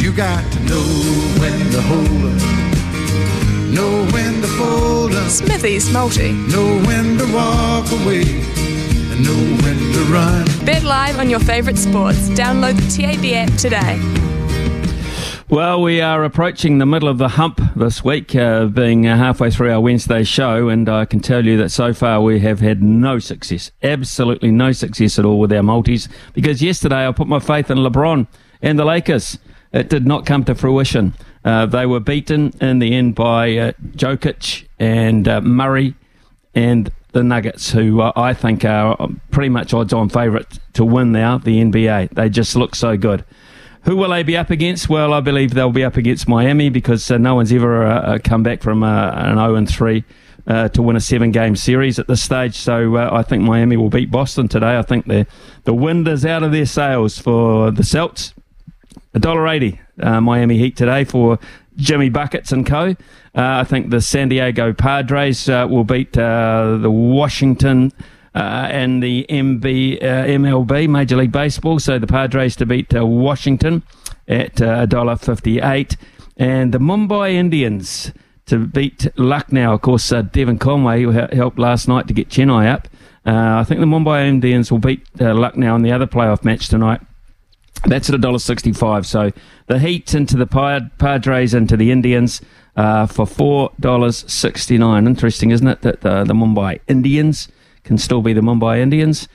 You got to know when to hold up, know when to fold up, Smithy's Multi. know when to walk away, and know when to run. Bet live on your favourite sports. Download the TAB app today. Well, we are approaching the middle of the hump this week, uh, being uh, halfway through our Wednesday show, and I can tell you that so far we have had no success, absolutely no success at all with our multis. Because yesterday I put my faith in LeBron and the Lakers. It did not come to fruition. Uh, they were beaten in the end by uh, Jokic and uh, Murray and the Nuggets, who uh, I think are pretty much odds-on favourite to win now the NBA. They just look so good. Who will they be up against? Well, I believe they'll be up against Miami because uh, no one's ever uh, come back from an 0 and 3 uh, to win a seven game series at this stage. So uh, I think Miami will beat Boston today. I think the the wind is out of their sails for the Celts. $1.80 uh, Miami Heat today for Jimmy Buckets and co. Uh, I think the San Diego Padres uh, will beat uh, the Washington uh, and the MB, uh, MLB, Major League Baseball. So the Padres to beat Washington at uh, $1.58. And the Mumbai Indians to beat Lucknow. Of course, Devon Conway helped last night to get Chennai up. I think the Mumbai Indians will beat Lucknow in the other playoff match tonight. That's at a dollar sixty-five. So the Heat into the Pad- Padres into the Indians uh, for four dollars sixty-nine. Interesting, isn't it? That uh, the Mumbai Indians can still be the Mumbai Indians.